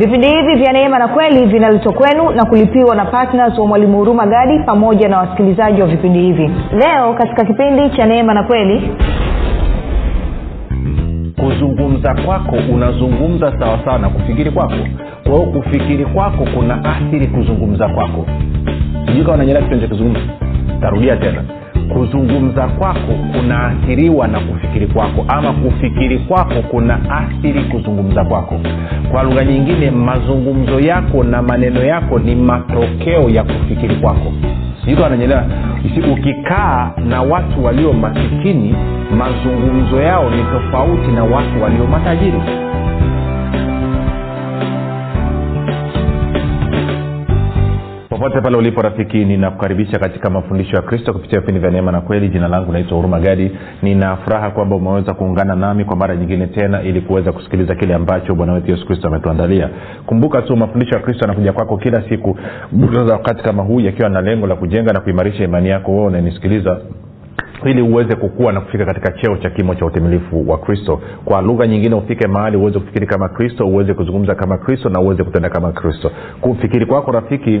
vipindi hivi vya neema na kweli vinaletwa kwenu na kulipiwa na ptns wa mwalimu huruma gadi pamoja na wasikilizaji wa vipindi hivi. Leo katika kipindi cha neema na kweli. Kuzungumza kwako unazungumza sawasawa na kufikiri kwako. Kwa hiyo kufikiri kwako kuna athiri kuzungumza kwako. Sijui kawa nanyelea kitu nachokizungumza tarudia tena kuzungumza kwako kunaathiriwa na kufikiri kwako ama kufikiri kwako kuna athiri kuzungumza kwako. Kwa lugha nyingine mazungumzo yako na maneno yako ni matokeo ya kufikiri kwako. Sijui ananyelewa ukikaa na watu walio masikini mazungumzo yao ni tofauti na watu walio matajiri popote pale ulipo rafiki ninakukaribisha katika mafundisho ya kristo kupitia vipindi vya neema na kweli. Jina langu naitwa huruma gadi. Nina kwamba umeweza kuungana nami kwa mara nyingine tena ili kuweza kusikiliza kile ambacho bwana wetu yesu kristo ametuandalia. Kumbuka tu mafundisho ya kristo yanakuja kwako kila siku za wakati kama huu yakiwa na lengo la kujenga na kuimarisha imani yako wewe unanisikiliza ili uweze kukua na kufika katika cheo cha kimo cha utimilifu wa kristo. Kwa lugha nyingine ufike mahali uweze kufikiri kama kristo uweze kuzungumza kama kristo na uweze kutenda kama kristo. Kufikiri kwako rafiki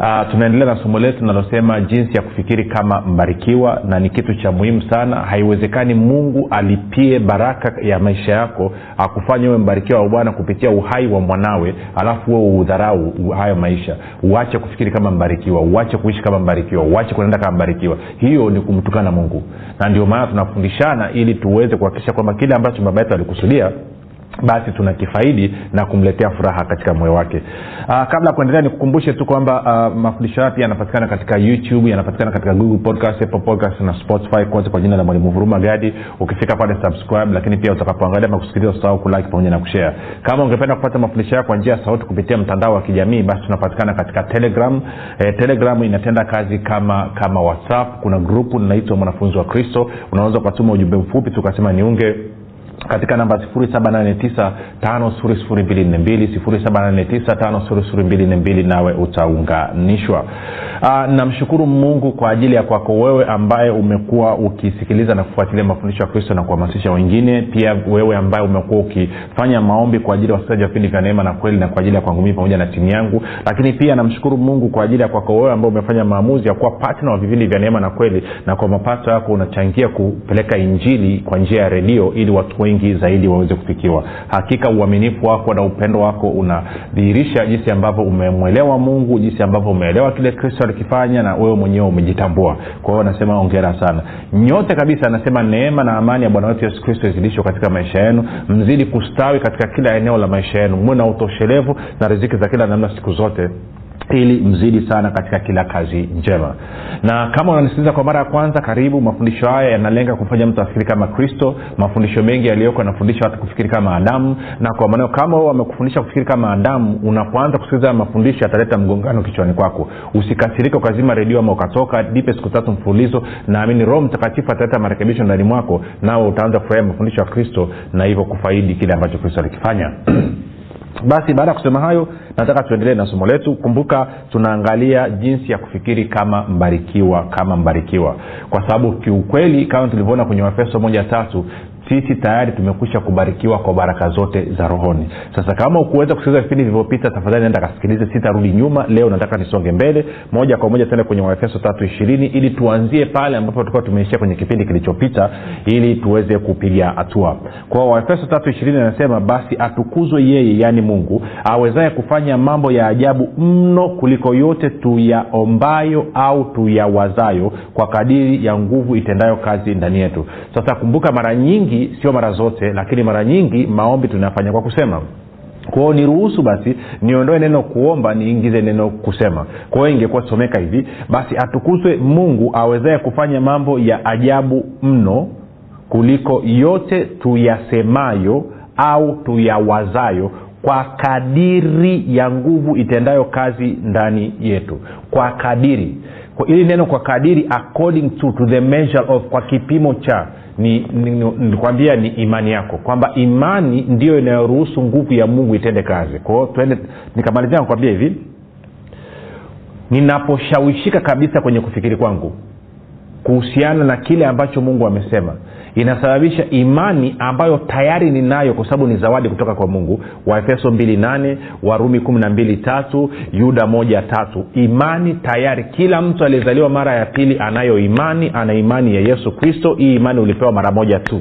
uh, tunaendelea na somo letu linalosema jinsi ya kufikiri kama mbarikiwa na ni kitu cha muhimu sana. Haiwezekani mungu alipie baraka ya maisha yako akufanya uwe mbarikiwa wa bwana kupitia uhai wa mwanawe alafu uwe udharau hayo maisha. Uache kufikiri kama mbarikiwa uache kuishi kama mbarikiwa uache kunaenda kama mbarikiwa. Hiyo ni kumtukana mungu. Na ndio maana tunafundishana ili tuweze kuhakikisha kwamba kile ambacho baba yetu alikusudia basi tunakifaidi na kumletea furaha katika moyo wake. Uh, kabla ya kuendelea nikukumbushe tu kwamba uh, mafundisho haya pia yanapatikana katika youtube yanapatikana katika google podcast apple podcast na spotify kote kwa jina la mwalimu huruma gadi. Ukifika pale subscribe lakini pia utakapoangalia na kusikiliza usahau kulike pamoja na kushare. Kama ungependa kupata mafundisho haya kwa njia ya sauti kupitia mtandao wa kijamii basi tunapatikana katika telegram. Eh, telegram inatenda kazi kama kama whatsapp. Kuna grupu linaitwa mwanafunzi wa kristo. Unaweza ukatuma ujumbe mfupi tukasema niunge katika namba 7895242 nawe utaunganishwa. Uh, namshukuru mungu kwa ajili ya kwako wewe ambaye umekuwa ukisikiliza na kufuatilia mafundisho ya kristo na kuhamasisha wengine pia wewe ambaye umekuwa ukifanya maombi kwa ajili ya wasikilizaji wa vipindi vya neema na kweli na kwa ajili ya kwangu mii pamoja na timu yangu. Lakini pia namshukuru mungu kwa ajili ya kwako wewe ambaye umefanya maamuzi ya kuwa patna wa vipindi vya neema na kweli na kwa mapato yako unachangia kupeleka injili kwa njia ya redio ili watu wengi zaidi waweze kufikiwa. Hakika uaminifu wako na upendo wako unadhihirisha jinsi ambavyo umemwelewa mungu jinsi ambavyo umeelewa kile kristo alikifanya na wewe mwenyewe umejitambua. Kwa hiyo anasema ongera sana. Nyote kabisa anasema neema na amani ya bwana wetu yesu kristo izidishwe katika maisha yenu mzidi kustawi katika kila eneo la maisha yenu. Mwe na utoshelevu na riziki za kila namna siku zote ili mzidi sana katika kila kazi njema. Na kama unanisikiliza kwa mara ya kwanza karibu. Mafundisho haya yanalenga kumfanya mtu afikiri kama kristo. Mafundisho mengi yaliyoko yanafundisha watu kufikiri kama adamu. Na kwa maneo kama huo wamekufundisha kufikiri kama adamu unapoanza kusikiliza mafundisho yataleta mgongano kichwani kwako. Usikasirika ukazima redio ama ukatoka. Dipe siku tatu mfululizo. Naamini roho mtakatifu ataleta marekebisho ndani mwako. Nao utaanza kufurahia mafundisho ya kristo na hivyo kufaidi kile ambacho kristo alikifanya basi baada ya kusema hayo nataka tuendelee na somo letu. Kumbuka tunaangalia jinsi ya kufikiri kama mbarikiwa kama mbarikiwa. Kwa sababu kiukweli kama tulivyoona kwenye wafeso moja tatu sisi tayari tumekwisha kubarikiwa kwa baraka zote za rohoni. Sasa kama ukuweza kusikiliza vipindi vilivyopita tafadhali naenda kasikilize sitarudi nyuma. Leo nataka nisonge mbele moja kwa moja tende kwenye waefeso tatu ishirini ili tuanzie pale ambapo tulikuwa tumeishia kwenye kipindi kilichopita ili tuweze kupiga hatua. Kwa waefeso tatu ishirini anasema basi atukuzwe yeye yaani mungu awezaye kufanya mambo ya ajabu mno kuliko yote tuyaombayo au tuyawazayo kwa kadiri ya nguvu itendayo kazi ndani yetu. Sasa kumbuka mara nyingi nyingi sio mara zote lakini mara nyingi maombi tunafanya kwa kusema. Kwao niruhusu basi niondoe neno kuomba niingize neno kusema. Kwa hiyo ingekuwa someka hivi basi atukuzwe mungu awezaye kufanya mambo ya ajabu mno kuliko yote tuyasemayo au tuyawazayo kwa kadiri ya nguvu itendayo kazi ndani yetu. Kwa kadiri. Ili neno kwa kadiri according to, to the measure of kwa kipimo cha nilikwambia ni, ni, ni imani yako kwamba imani ndiyo inayoruhusu nguvu ya mungu itende kazi. Kwao tuende nikamalizia nakwambia hivi. Ninaposhawishika kabisa kwenye kufikiri kwangu kuhusiana na kile ambacho mungu amesema inasababisha imani ambayo tayari ninayo kwa sababu ni zawadi kutoka kwa mungu. Waefeso 28 warumi 123 yuda moja tatu. Imani tayari. Kila mtu aliyezaliwa mara ya pili anayo imani ana imani ya yesu kristo. Hii imani ulipewa mara moja tu.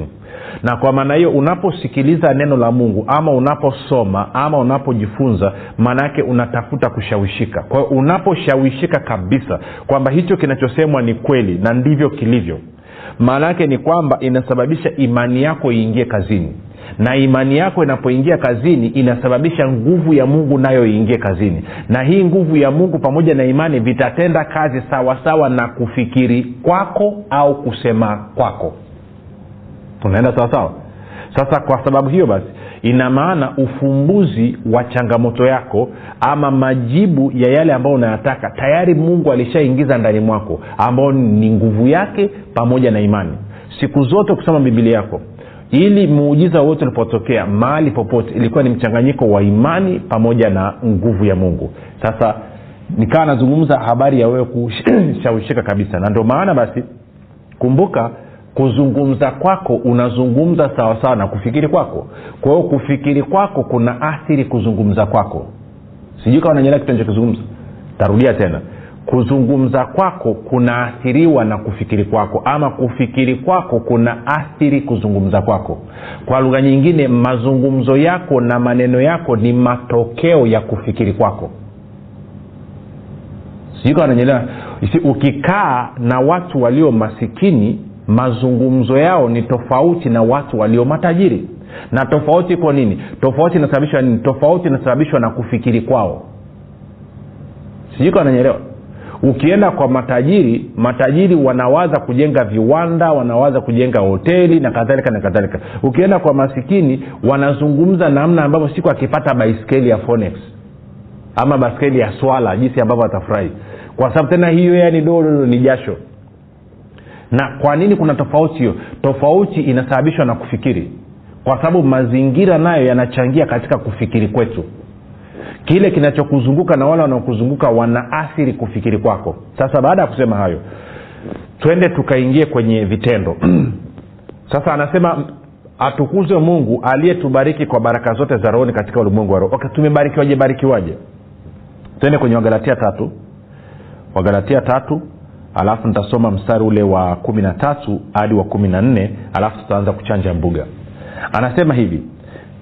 Na kwa maana hiyo unaposikiliza neno la mungu ama unaposoma ama unapojifunza maanaake unatafuta kushawishika. Kwa hiyo unaposhawishika kabisa kwamba hicho kinachosemwa ni kweli na ndivyo kilivyo maana yake ni kwamba inasababisha imani yako iingie kazini. Na imani yako inapoingia kazini inasababisha nguvu ya mungu nayo iingie kazini. Na hii nguvu ya mungu pamoja na imani vitatenda kazi sawasawa sawa na kufikiri kwako au kusema kwako. Tunaenda sawasawa sasa kwa sababu hiyo basi ina maana ufumbuzi wa changamoto yako ama majibu ya yale ambayo unayataka tayari mungu alishaingiza ndani mwako ambao ni nguvu yake pamoja na imani. Siku zote kusoma bibilia yako ili muujiza wote ulipotokea mahali popote ilikuwa ni mchanganyiko wa imani pamoja na nguvu ya mungu. Sasa nikawa nazungumza habari ya wewe kushawishika kabisa. Na ndio maana basi kumbuka kuzungumza kwako unazungumza sawasawa na kufikiri kwako. Kwa hiyo kufikiri kwako kuna athiri kuzungumza kwako. Sijui kawa nanyelea kitu nachokizungumza tarudia tena. Kuzungumza kwako kunaathiriwa na kufikiri kwako ama kufikiri kwako kuna athiri kuzungumza kwako. Kwa lugha nyingine mazungumzo yako na maneno yako ni matokeo ya kufikiri kwako. Sijui kawa nanyelewa ukikaa na watu walio masikini mazungumzo yao ni tofauti na watu walio matajiri. Na tofauti iko nini? Tofauti inasababishwa nini? Tofauti inasababishwa na kufikiri kwao. Sijui wananyelewa ukienda kwa matajiri matajiri wanawaza kujenga viwanda wanawaza kujenga hoteli na kadhalika na kadhalika. Ukienda kwa masikini wanazungumza namna ambavyo siku akipata baiskeli ya phonex ama baiskeli ya swala jinsi ambavyo atafurahi. Kwa sababu tena hiyo yani dodo ni jasho na kwa nini kuna tofauti hiyo? Tofauti inasababishwa na kufikiri. Kwa sababu mazingira nayo yanachangia katika kufikiri kwetu. Kile kinachokuzunguka na wale wanaokuzunguka wanaathiri kufikiri kwako. Sasa baada ya kusema hayo twende tukaingie kwenye vitendo. Sasa anasema atukuzwe mungu aliyetubariki kwa baraka zote za rohoni katika ulimwengu wa roho. Okay, tumebarikiwaje? Barikiwaje? Twende kwenye wagalatia tatu. Wagalatia tatu alafu nitasoma mstari ule wa kumi na tatu hadi wa kumi na nne alafu tutaanza kuchanja mbuga. Anasema hivi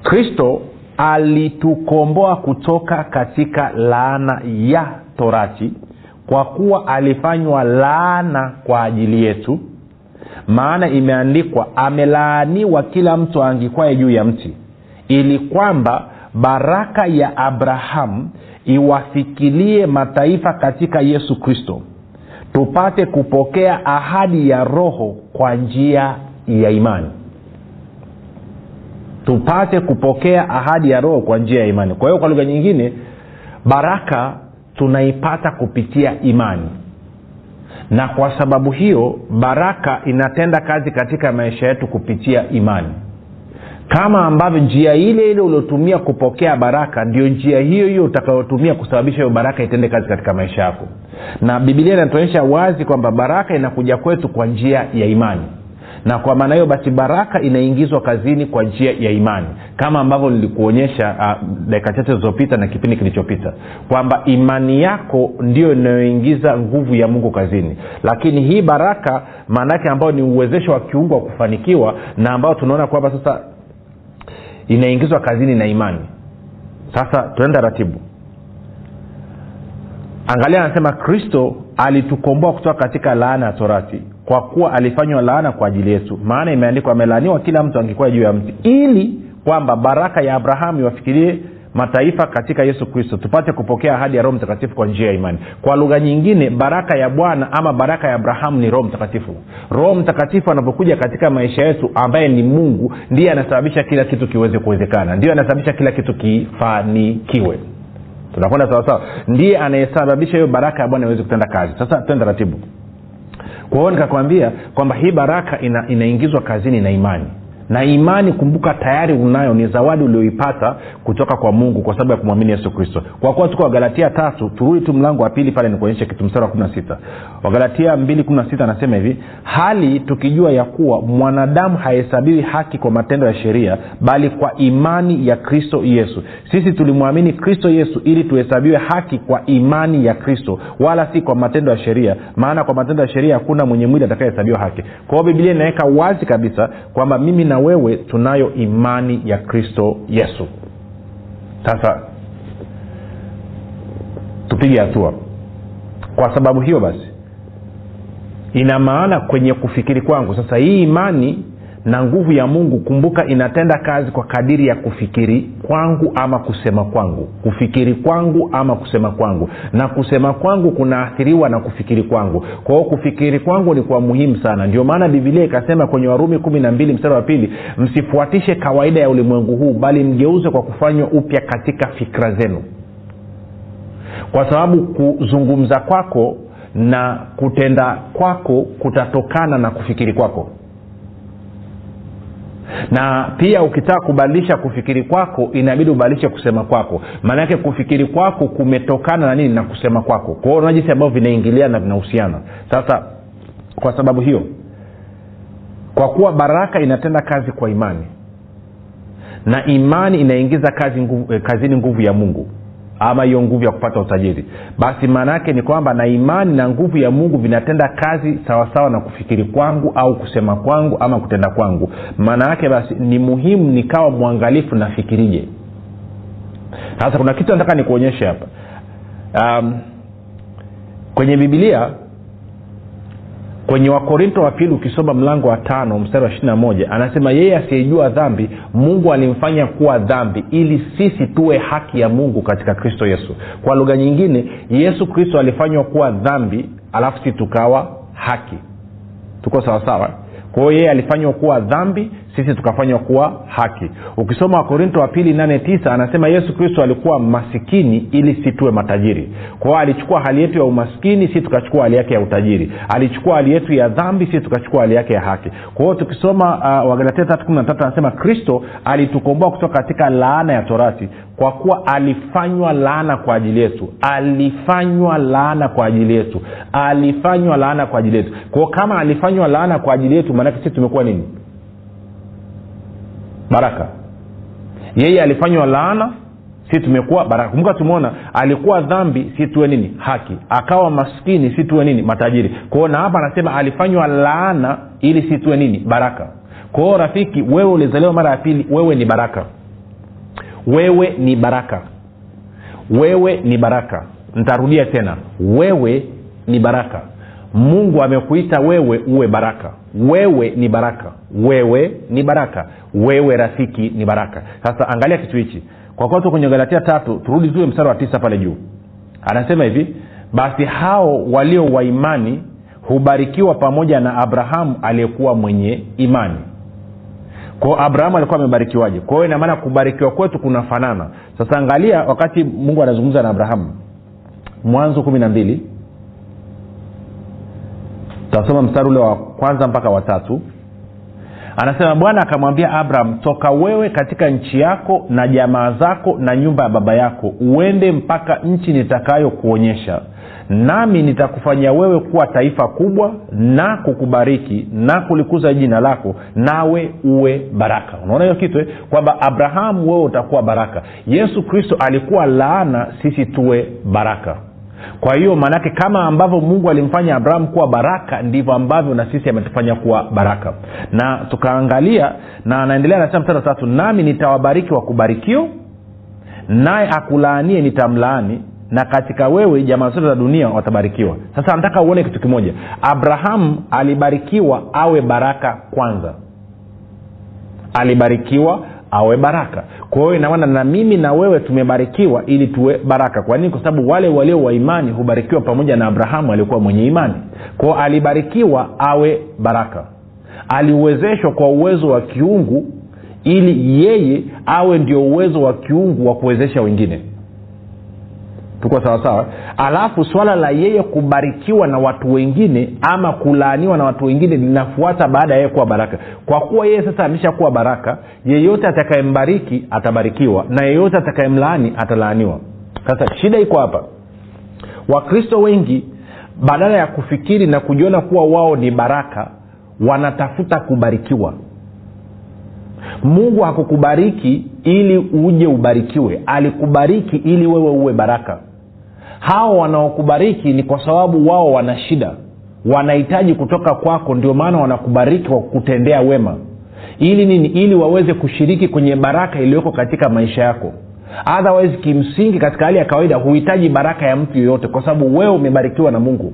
kristo alitukomboa kutoka katika laana ya torati kwa kuwa alifanywa laana kwa ajili yetu. Maana imeandikwa amelaaniwa kila mtu aangikwaye juu ya mti ili kwamba baraka ya abrahamu iwafikilie mataifa katika yesu kristo tupate kupokea ahadi ya roho kwa njia ya imani. Tupate kupokea ahadi ya roho kwa njia ya imani. Kwa hiyo kwa lugha nyingine baraka tunaipata kupitia imani. Na kwa sababu hiyo baraka inatenda kazi katika maisha yetu kupitia imani kama ambavyo njia ile ile uliotumia kupokea baraka ndio njia hiyo hiyo utakayotumia kusababisha hiyo baraka itende kazi katika maisha yako. Na bibilia inatuonyesha wazi kwamba baraka inakuja kwetu kwa njia ya imani. Na kwa maana hiyo basi baraka inaingizwa kazini kwa njia ya imani. Kama ambavyo nilikuonyesha uh, chache zilizopita na kipindi kilichopita kwamba imani yako ndio inayoingiza nguvu ya mungu kazini. Lakini hii baraka maanaake ambayo ni uwezesho wa kiungu wa kufanikiwa na ambao tunaona kwamba sasa inaingizwa kazini na imani. Sasa tunaenda ratibu angalia anasema kristo alitukomboa kutoka katika laana ya torati kwa kuwa alifanywa laana kwa ajili yetu. Maana imeandikwa amelaaniwa kila mtu angekuwa juu ya mti ili kwamba baraka ya abrahamu iwafikirie mataifa katika yesu kristo. Tupate kupokea ahadi ya roho mtakatifu kwa njia ya imani. Kwa lugha nyingine baraka ya bwana ama baraka ya abrahamu ni roho mtakatifu. Roho mtakatifu anapokuja katika maisha yetu ambaye ni mungu ndiye anasababisha kila kitu kiweze kuwezekana. Ndiyo anasababisha kila kitu kifanikiwe. Tunakwenda sawasawa ndiye anayesababisha hiyo baraka ya bwana iweze kutenda kazi. Sasa tenda taratibu. Kwa hiyo nikakwambia kwamba hii baraka ina, inaingizwa kazini na imani na imani kumbuka tayari unayo ni zawadi ulioipata kutoka kwa mungu kwa sababu ya kumwamini yesu kristo. Kwa kuwa tuko wagalatia tatu turudi tu mlango wa pili pale nikuonyeshe kitu mstari wa kumi na sita. Wagalatia mbili kumi na sita anasema hivi hali tukijua ya kuwa mwanadamu hahesabiwi haki kwa matendo ya sheria bali kwa imani ya kristo yesu. Sisi tulimwamini kristo yesu ili tuhesabiwe haki kwa imani ya kristo wala si kwa matendo ya sheria. Maana kwa matendo ya sheria hakuna mwenye mwili atakayehesabiwa haki. Kwa hiyo biblia inaweka wazi kabisa kwamba mimi na wewe tunayo imani ya kristo yesu. Sasa tupige hatua. Kwa sababu hiyo basi ina maana kwenye kufikiri kwangu sasa hii imani na nguvu ya mungu kumbuka inatenda kazi kwa kadiri ya kufikiri kwangu ama kusema kwangu. Kufikiri kwangu ama kusema kwangu. Na kusema kwangu kunaathiriwa na kufikiri kwangu. Kwa hiyo kufikiri kwangu ni kwa muhimu sana. Ndio maana bibilia ikasema kwenye warumi kumi na mbili mstari wa pili msifuatishe kawaida ya ulimwengu huu bali mgeuze kwa kufanywa upya katika fikra zenu. Kwa sababu kuzungumza kwako na kutenda kwako kutatokana na kufikiri kwako na pia ukitaka kubadilisha kufikiri kwako inabidi ubadilishe kusema kwako. Maanake kufikiri kwako kumetokana na nini? Na kusema kwako. Kwao hiyo jinsi ambavyo vinaingiliana na vinahusiana. Sasa kwa sababu hiyo kwa kuwa baraka inatenda kazi kwa imani na imani inaingiza kazi nguvu, eh, kazini nguvu ya mungu ama hiyo nguvu ya kupata utajiri. Basi maana yake ni kwamba na imani na nguvu ya mungu vinatenda kazi sawasawa na kufikiri kwangu au kusema kwangu ama kutenda kwangu. Maana yake basi ni muhimu nikawa mwangalifu nafikirije. Sasa kuna kitu nataka nikuonyeshe hapa. Um, kwenye bibilia kwenye wakorinto wa pili ukisoma mlango wa tano mstari wa ishirina moja anasema yeye asiyejua dhambi mungu alimfanya kuwa dhambi ili sisi tuwe haki ya mungu katika kristo yesu. Kwa lugha nyingine yesu kristo alifanywa kuwa dhambi alafu si tukawa haki. Tuko sawasawa kwa hiyo yeye alifanywa kuwa dhambi sisi tukafanywa kuwa haki. Ukisoma wakorinto wa pili nane tisa anasema yesu kristo alikuwa masikini ili si tuwe matajiri. Kwao alichukua hali yetu ya umaskini si tukachukua hali yake ya utajiri. Alichukua hali yetu ya dhambi si tukachukua hali yake ya haki. Kwa tukisoma uh, wagalatia tatu anasema kristo alitukomboa kutoka katika laana ya torati kwa kuwa alifanywa laana kwa ajili yetu. Alifanywa laana kwa ajili yetu. Alifanywa laana kwa ajili yetu. Kwao kama alifanywa laana kwa ajili yetu maanake sisi tumekuwa nini baraka. Yeye alifanywa laana si tumekuwa baraka. Kumbuka tumeona alikuwa dhambi si tuwe nini? Haki. Akawa maskini si tuwe nini? Matajiri. Kwao na hapa anasema alifanywa laana ili si tuwe nini? Baraka. Kwao rafiki wewe ulizaliwa mara ya pili wewe ni baraka. Wewe ni baraka. Wewe ni baraka. Ntarudia tena. Wewe ni baraka. Mungu amekuita wewe uwe baraka wewe ni baraka. Wewe ni baraka. Wewe rafiki ni baraka. Sasa angalia kitu hichi. Kwa kuwa tu kwenye galatia tatu turudi tuwe mstari wa tisa pale juu. Anasema hivi basi hao walio wa imani hubarikiwa pamoja na abrahamu aliyekuwa mwenye imani. Kwao abrahamu alikuwa amebarikiwaje? Kwa hiyo inamaana kubarikiwa kwetu kunafanana. Sasa angalia wakati mungu anazungumza na abrahamu. Mwanzo kumi na mbili tutasoma mstari ule wa kwanza mpaka watatu anasema bwana akamwambia abraham toka wewe katika nchi yako na jamaa zako na nyumba ya baba yako uende mpaka nchi nitakayokuonyesha. Nami nitakufanya wewe kuwa taifa kubwa na kukubariki na kulikuza jina lako nawe uwe baraka. Unaona hiyo kitu eh? kwamba abrahamu wewe utakuwa baraka. Yesu kristo alikuwa laana sisi tuwe baraka kwa hiyo maanake kama ambavyo mungu alimfanya abrahamu kuwa baraka ndivyo ambavyo na sisi ametufanya kuwa baraka. Na tukaangalia na anaendelea nasema mstari tatu nami nitawabariki wakubarikio naye akulaanie nitamlaani na katika wewe jamaa zote za dunia watabarikiwa. Sasa nataka uone kitu kimoja. Abrahamu alibarikiwa awe baraka kwanza. Alibarikiwa awe baraka. Kwa hiyo inamaana na mimi na wewe tumebarikiwa ili tuwe baraka. Kwa nini? Kwa sababu wale walio wa imani hubarikiwa pamoja na abrahamu aliyekuwa mwenye imani. Kwao alibarikiwa awe baraka. Aliwezeshwa kwa uwezo wa kiungu ili yeye awe ndio uwezo wa kiungu wa kuwezesha wengine tuko sawasawa alafu swala la yeye kubarikiwa na watu wengine ama kulaaniwa na watu wengine linafuata baada ya yeye kuwa baraka. Kwa kuwa yeye sasa ameshakuwa baraka yeyote atakayembariki atabarikiwa na yeyote atakayemlaani atalaaniwa. Sasa shida iko hapa. Wakristo wengi badala ya kufikiri na kujiona kuwa wao ni baraka wanatafuta kubarikiwa. Mungu hakukubariki ili uje ubarikiwe. Alikubariki ili wewe uwe baraka hao wanaokubariki ni kwa sababu wao wana shida. Wanahitaji kutoka kwako ndio maana wanakubariki kwa kutendea wema. Ili nini? Ili waweze kushiriki kwenye baraka iliyoko katika maisha yako. Otherwise kimsingi katika hali ya kawaida huhitaji baraka ya mtu yoyote kwa sababu wewe umebarikiwa na mungu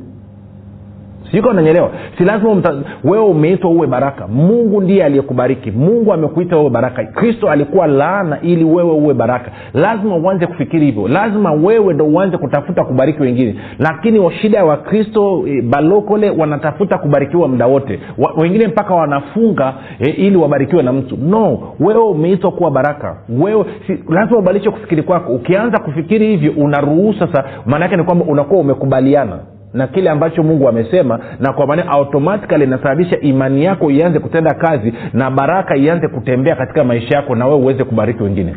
siko nanyelewa si lazima wewe umeitwa uwe baraka. Mungu ndiye aliyekubariki. Mungu amekuita uwe baraka. Kristo alikuwa laana ili wewe uwe baraka. Lazima uanze kufikiri hivyo. Lazima wewe ndo uanze kutafuta kubariki wengine. Lakini shida ya wakristo e, balokole wanatafuta kubarikiwa muda wote. Wa, wengine mpaka wanafunga e, ili wabarikiwe na mtu. No. Wewe umeitwa kuwa baraka. Wewe si, lazima ubadilishe kufikiri kwako. Ukianza kufikiri hivyo unaruhusu sasa. Maana yake ni kwamba unakuwa umekubaliana na kile ambacho mungu amesema na kwa maana automatikali inasababisha imani yako ianze kutenda kazi na baraka ianze kutembea katika maisha yako na wewe uweze kubariki wengine.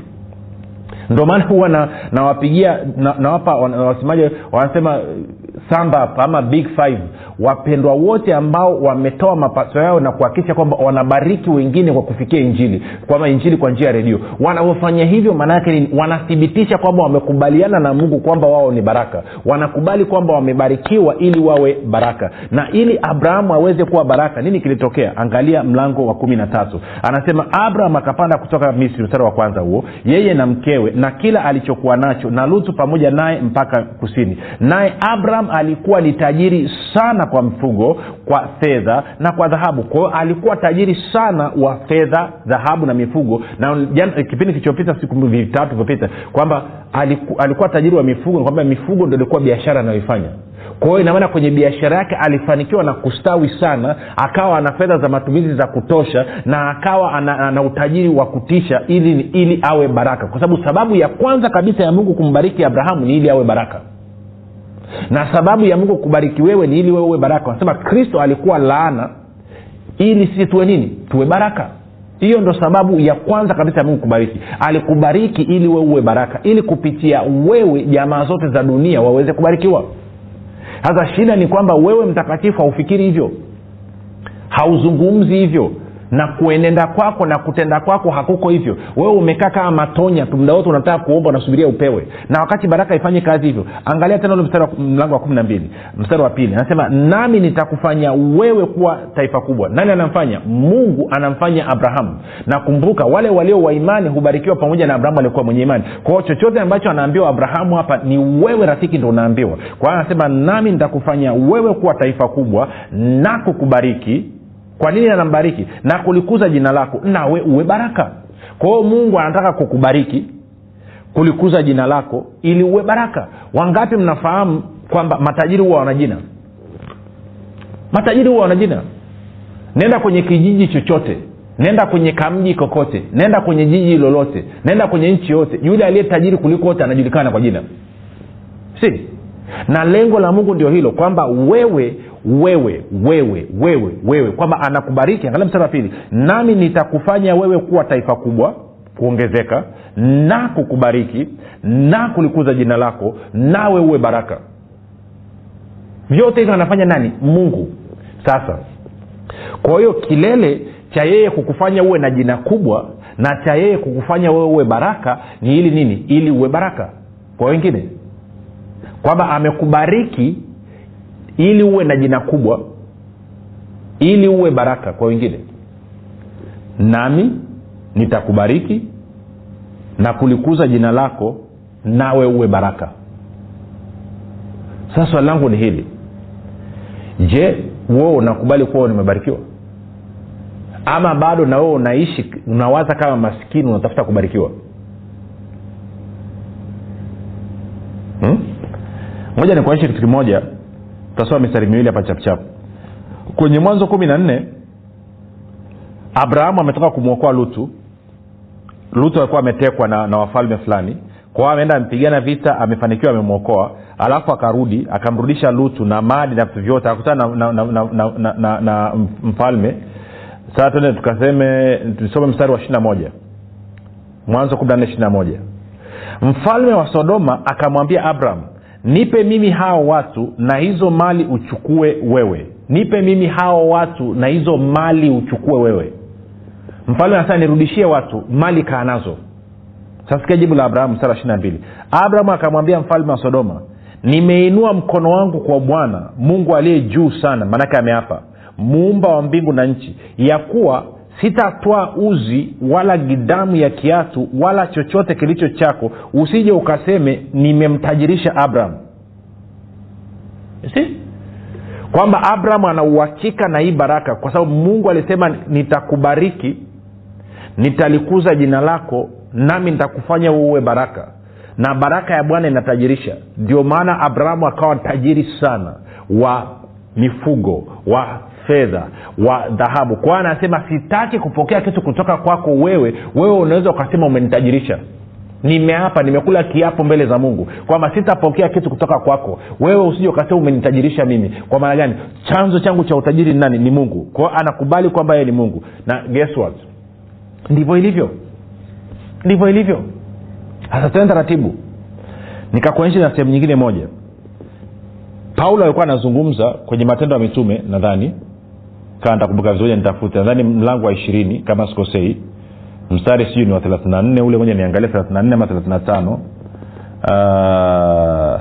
Ndio maana huwa nawapigia na nawapa na wasemaji wanasema samba ama big five wapendwa wote ambao wametoa mapato yao na kuhakikisha kwamba wanabariki wengine kwa kufikia injili kwama injili kwa njia ya redio. Wanavyofanya hivyo maanaake wanathibitisha kwamba wamekubaliana na mungu kwamba wao ni baraka. Wanakubali kwamba wamebarikiwa ili wawe baraka. Na ili abrahamu aweze kuwa baraka nini kilitokea? Angalia mlango wa kumi na tatu. Anasema abraham akapanda kutoka misri mstara wa kwanza huo yeye na mkewe na kila alichokuwa nacho na lutu pamoja naye mpaka kusini. Naye abraham alikuwa ni tajiri sana kwa mfugo kwa fedha na kwa dhahabu. Kwa hiyo alikuwa tajiri sana wa fedha dhahabu na mifugo. Na kipindi kilichopita siku vitatu vilivyopita kwamba aliku, alikuwa tajiri wa mifugo kwamba mifugo ndo ilikuwa biashara anayoifanya. Kwa hiyo inamaana kwenye biashara yake alifanikiwa na kustawi sana akawa ana fedha za matumizi za kutosha na akawa ana, ana utajiri wa kutisha ili ili awe baraka. Kwa sababu sababu ya kwanza kabisa ya mungu kumbariki abrahamu ni ili awe baraka na sababu ya mungu kubariki wewe ni ili wewe uwe baraka. Wanasema kristo alikuwa laana. Ili sisi tuwe nini? Tuwe baraka. Hiyo ndo sababu ya kwanza kabisa ya mungu kubariki. Alikubariki ili wewe uwe baraka. Ili kupitia wewe jamaa zote za dunia waweze kubarikiwa. Sasa shida ni kwamba wewe mtakatifu haufikiri hivyo. Hauzungumzi hivyo na kuenenda kwako na kutenda kwako hakuko hivyo. Wewe umekaa kama matonya tu muda wote unataka kuomba unasubiria upewe. Na wakati baraka ifanye kazi hivyo angalia tena ule mstari mlango wa kumi na mbili mstari wa pili. Anasema nami nitakufanya wewe kuwa taifa kubwa. Nani anamfanya? Mungu anamfanya abrahamu. Na kumbuka wale walio wa imani hubarikiwa pamoja na abrahamu alikuwa mwenye imani. Kwao chochote ambacho anaambiwa abrahamu hapa ni wewe rafiki ndo unaambiwa. Kwa hiyo anasema nami nitakufanya wewe kuwa taifa kubwa na kukubariki kwa nini anambariki? Na kulikuza jina lako. Nawe uwe baraka. Kwa mungu anataka kukubariki kulikuza jina lako ili uwe baraka. Wangapi mnafahamu kwamba matajiri huwa wana jina? Matajiri huwa wana jina. Nenda kwenye kijiji chochote. Nenda kwenye kamji kokote. Nenda kwenye jiji lolote. Nenda kwenye nchi yote. Yule aliye tajiri kuliko wote anajulikana kwa jina. Si? Na lengo la mungu ndio hilo kwamba wewe wewe wewe wewe wewe. Kwamba anakubariki angalia mstari wa pili nami nitakufanya wewe kuwa taifa kubwa kuongezeka na kukubariki na kulikuza jina lako nawe uwe baraka. Vyote hivyo anafanya nani? Mungu. Sasa kwa hiyo kilele cha yeye kukufanya uwe na jina kubwa na cha yeye kukufanya wewe uwe baraka ni ili nini? Ili uwe baraka kwa wengine. Kwamba amekubariki ili uwe na jina kubwa ili uwe baraka kwa wengine. Nami nitakubariki na kulikuza jina lako nawe uwe baraka. Sasa swali langu ni hili. Je wewe unakubali kuwa nimebarikiwa? Ama bado na wewe unaishi unawaza kama maskini unatafuta kubarikiwa? Hmm? moja nikuonyeshe kitu kimoja tutasoma mistari miwili hapa chapuchapu kwenye mwanzo kumi na nne abrahamu ametoka kumwokoa lutu. Lutu alikuwa ametekwa na, na wafalme fulani. Kwao ameenda amepigana vita amefanikiwa amemwokoa. Alafu akarudi akamrudisha lutu na mali na vitu vyote. Akakutana na, na, na, na, na, na, na mfalme. Sasa tuende tukaseme tusome mstari wa ishiri na moja. Mwanzo kumi na nne ishiri na moja. Mfalme wa sodoma akamwambia abraham nipe mimi hao watu na hizo mali uchukue wewe. Nipe mimi hao watu na hizo mali uchukue wewe. Mfalme anasema nirudishie watu mali kaa nazo. Sasikia jibu la abrahamu sara ishiri na mbili. Abrahamu akamwambia mfalme wa sodoma nimeinua mkono wangu kwa bwana mungu aliye juu sana maanake ameapa muumba wa mbingu na nchi ya kuwa sitatwaa uzi wala gidamu ya kiatu wala chochote kilicho chako. Usije ukaseme nimemtajirisha abraham. Si kwamba abraham anauhakika na hii baraka kwa sababu mungu alisema nitakubariki nitalikuza jina lako nami nitakufanya uwe baraka. Na baraka ya bwana inatajirisha. Ndio maana abrahamu akawa tajiri sana wa mifugo wa fedha wa dhahabu. Kwa hiyo anasema sitaki kupokea kitu kutoka kwako wewe. Wewe unaweza ukasema umenitajirisha. Nimeapa nimekula kiapo mbele za mungu kwamba sitapokea kitu kutoka kwako. Wewe usije ukasema umenitajirisha mimi. Kwa maana gani? Chanzo changu cha utajiri ni nani? Ni mungu. Kwao anakubali kwamba yeye ni mungu. Na guess what? Ndivyo ilivyo. Ndivyo ilivyo. Sasa tena taratibu. Nikakuonyesha na sehemu nyingine moja. Paulo alikuwa anazungumza kwenye matendo ya mitume nadhani kaa ntakumbuka vizuri nitafute. Nadhani mlango wa ishirini kama sikosei. Mstari sijui ni wa thelathina nne ule moja niangalia thelathina nne ama thelathina tano. Uh,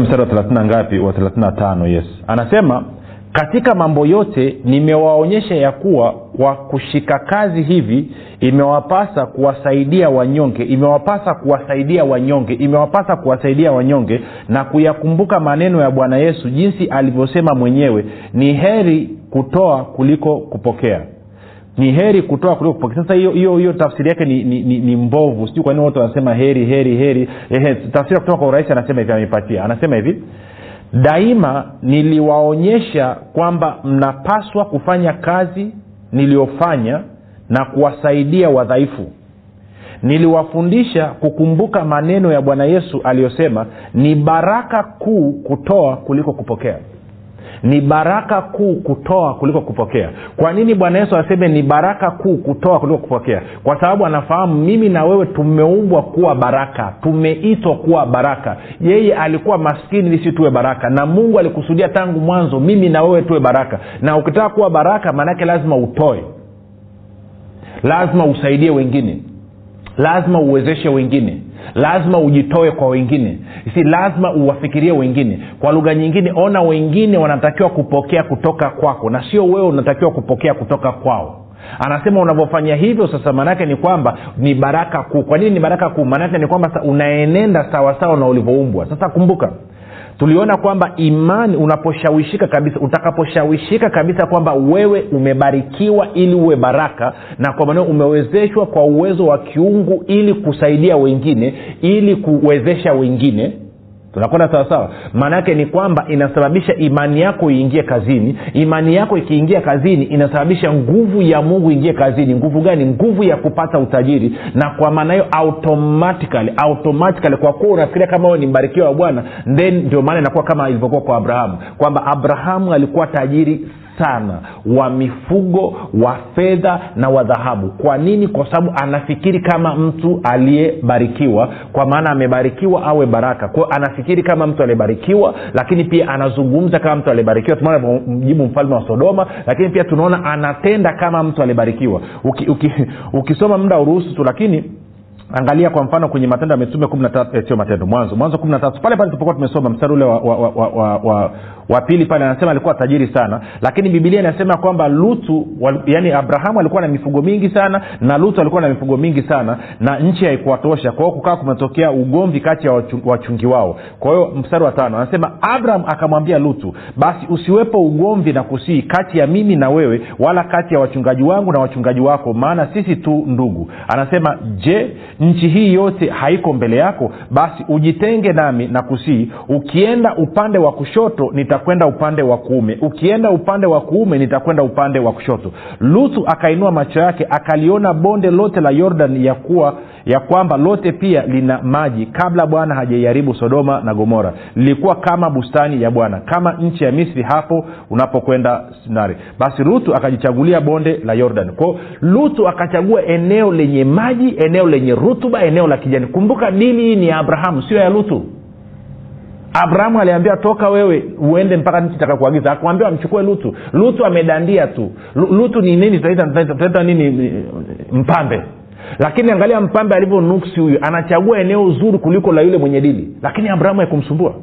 mstari wa thelathina ngapi? Wa thelathina tano yes. Anasema katika mambo yote nimewaonyesha ya kuwa kwa kushika kazi hivi imewapasa kuwasaidia wanyonge imewapasa kuwasaidia wanyonge imewapasa kuwasaidia wanyonge na kuyakumbuka maneno ya bwana yesu jinsi alivyosema mwenyewe ni heri kutoa kuliko kupokea. Ni heri kutoa kuliko kupokea. Sasa hiyo tafsiri yake ni, ni, ni, ni mbovu. Sijui kwa nini watu wanasema heri heri heri. Tafsiri ya kutoka kwa urahisi anasema hivi ameipatia anasema hivi daima niliwaonyesha kwamba mnapaswa kufanya kazi niliyofanya na kuwasaidia wadhaifu. Niliwafundisha kukumbuka maneno ya bwana yesu aliyosema ni baraka kuu kutoa kuliko kupokea ni baraka kuu kutoa kuliko kupokea. Kwa nini bwana yesu aseme ni baraka kuu kutoa kuliko kupokea? Kwa sababu anafahamu mimi na wewe tumeumbwa kuwa baraka tumeitwa kuwa baraka. Yeye alikuwa maskini ili si tuwe baraka. Na mungu alikusudia tangu mwanzo mimi na wewe tuwe baraka. Na ukitaka kuwa baraka maanake lazima utoe. Lazima usaidie wengine. Lazima uwezeshe wengine lazima ujitoe kwa wengine. Si lazima uwafikirie wengine. Kwa lugha nyingine ona wengine wanatakiwa kupokea kutoka kwako na sio wewe unatakiwa kupokea kutoka kwao. Anasema unavyofanya hivyo sasa maanaake ni kwamba ni baraka kuu. Kwa nini ni baraka kuu? Maanaake ni kwamba unaenenda sawasawa na ulivyoumbwa. Sasa kumbuka tuliona kwamba imani unaposhawishika kabisa utakaposhawishika kabisa kwamba wewe umebarikiwa ili uwe baraka na kwa maneo umewezeshwa kwa uwezo wa kiungu ili kusaidia wengine ili kuwezesha wengine tunakwenda sawasawa? Maana yake ni kwamba inasababisha imani yako iingie kazini. Imani yako ikiingia kazini inasababisha nguvu ya mungu iingie kazini. Nguvu gani? Nguvu ya kupata utajiri. Na kwa maana hiyo automatically automatically kwa kuwa unafikiria kama wewe ni mbarikiwa wa bwana then ndio maana inakuwa kama ilivyokuwa kwa abrahamu kwamba abrahamu alikuwa tajiri sana wa mifugo wa fedha na wa dhahabu. Kwa nini? Kwa sababu anafikiri kama mtu aliyebarikiwa. Kwa maana amebarikiwa awe baraka. Kwao anafikiri kama mtu aliyebarikiwa lakini pia anazungumza kama mtu aliyebarikiwa. Tumeona mjibu mfalme wa sodoma lakini pia tunaona anatenda kama mtu aliyebarikiwa. Uki, uki, ukisoma muda uruhusu tu lakini angalia kwa mfano kwenye matendo ya mitume kumi na tatu eh, sio matendo mwanzo mwanzo kumi na tatu. Pale pale tulipokuwa tumesoma mstari ule wa, wa, wa, wa, wa, wa, wa pili pale anasema alikuwa tajiri sana lakini bibilia inasema kwamba lutu yani abrahamu alikuwa na mifugo mingi sana na lutu alikuwa na mifugo mingi sana na nchi haikuwatosha. Kwa hiyo kukaa kumetokea ugomvi kati ya wachungi, wao. Kwa hiyo mstari wa tano anasema abraham akamwambia lutu basi usiwepo ugomvi na kusii kati ya mimi na wewe wala kati ya wachungaji wangu na wachungaji wako maana sisi tu ndugu. Anasema je nchi hii yote haiko mbele yako? Basi ujitenge nami na kusii. Ukienda upande wa kushoto nitakwenda upande wa kuume ukienda upande wa kuume nitakwenda upande wa kushoto. Lutu akainua macho yake akaliona bonde lote la yordan ya kuwa ya kwamba lote pia lina maji kabla bwana hajaiharibu sodoma na gomora. Lilikuwa kama bustani ya bwana kama nchi ya misri hapo unapokwenda sinari basi lutu akajichagulia bonde la yordan. Kwao lutu akachagua eneo lenye maji eneo lenye rutuba eneo la kijani. Kumbuka dini hii ni ya abrahamu sio ya lutu abrahamu aliambia toka wewe uende mpaka nchi takakuagiza akuambia amchukue lutu. Lutu amedandia tu. Lutu ni nini? Tutaita nini? Mpambe. Lakini angalia mpambe alivyo nuksi huyu anachagua eneo zuri kuliko la yule mwenye dili lakini abrahamu haikumsumbua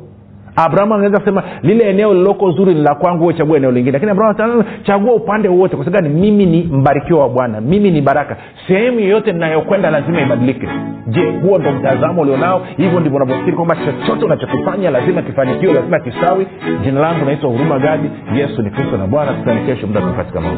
abrahamu angeweza kusema lile eneo liloko zuri ni la kwangu chagua eneo lingine. Lakini abrahamu chagua upande wowote kwa sababu mimi ni mbarikiwa wa bwana. Mimi ni baraka. Sehemu yoyote ninayokwenda lazima ibadilike. Je huo ndo mtazamo ulionao? Hivyo ndivyo unavyofikiri kwamba chochote unachokifanya lazima kifanikiwe lazima kisawi jina langu naitwa huruma gadi. Yesu ni kristo na bwana. Tutani kesho muda katika mauu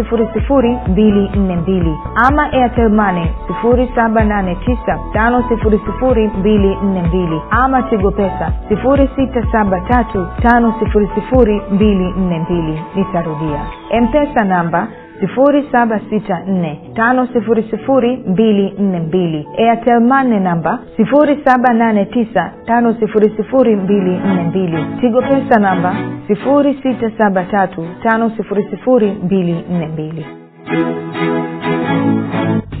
5242 ama airtelmane 789 ama tigo pesa 6735242 nitarudia. Mpesa namba 7645242 airtelmane namba 7895242 tigo pesa namba 6735242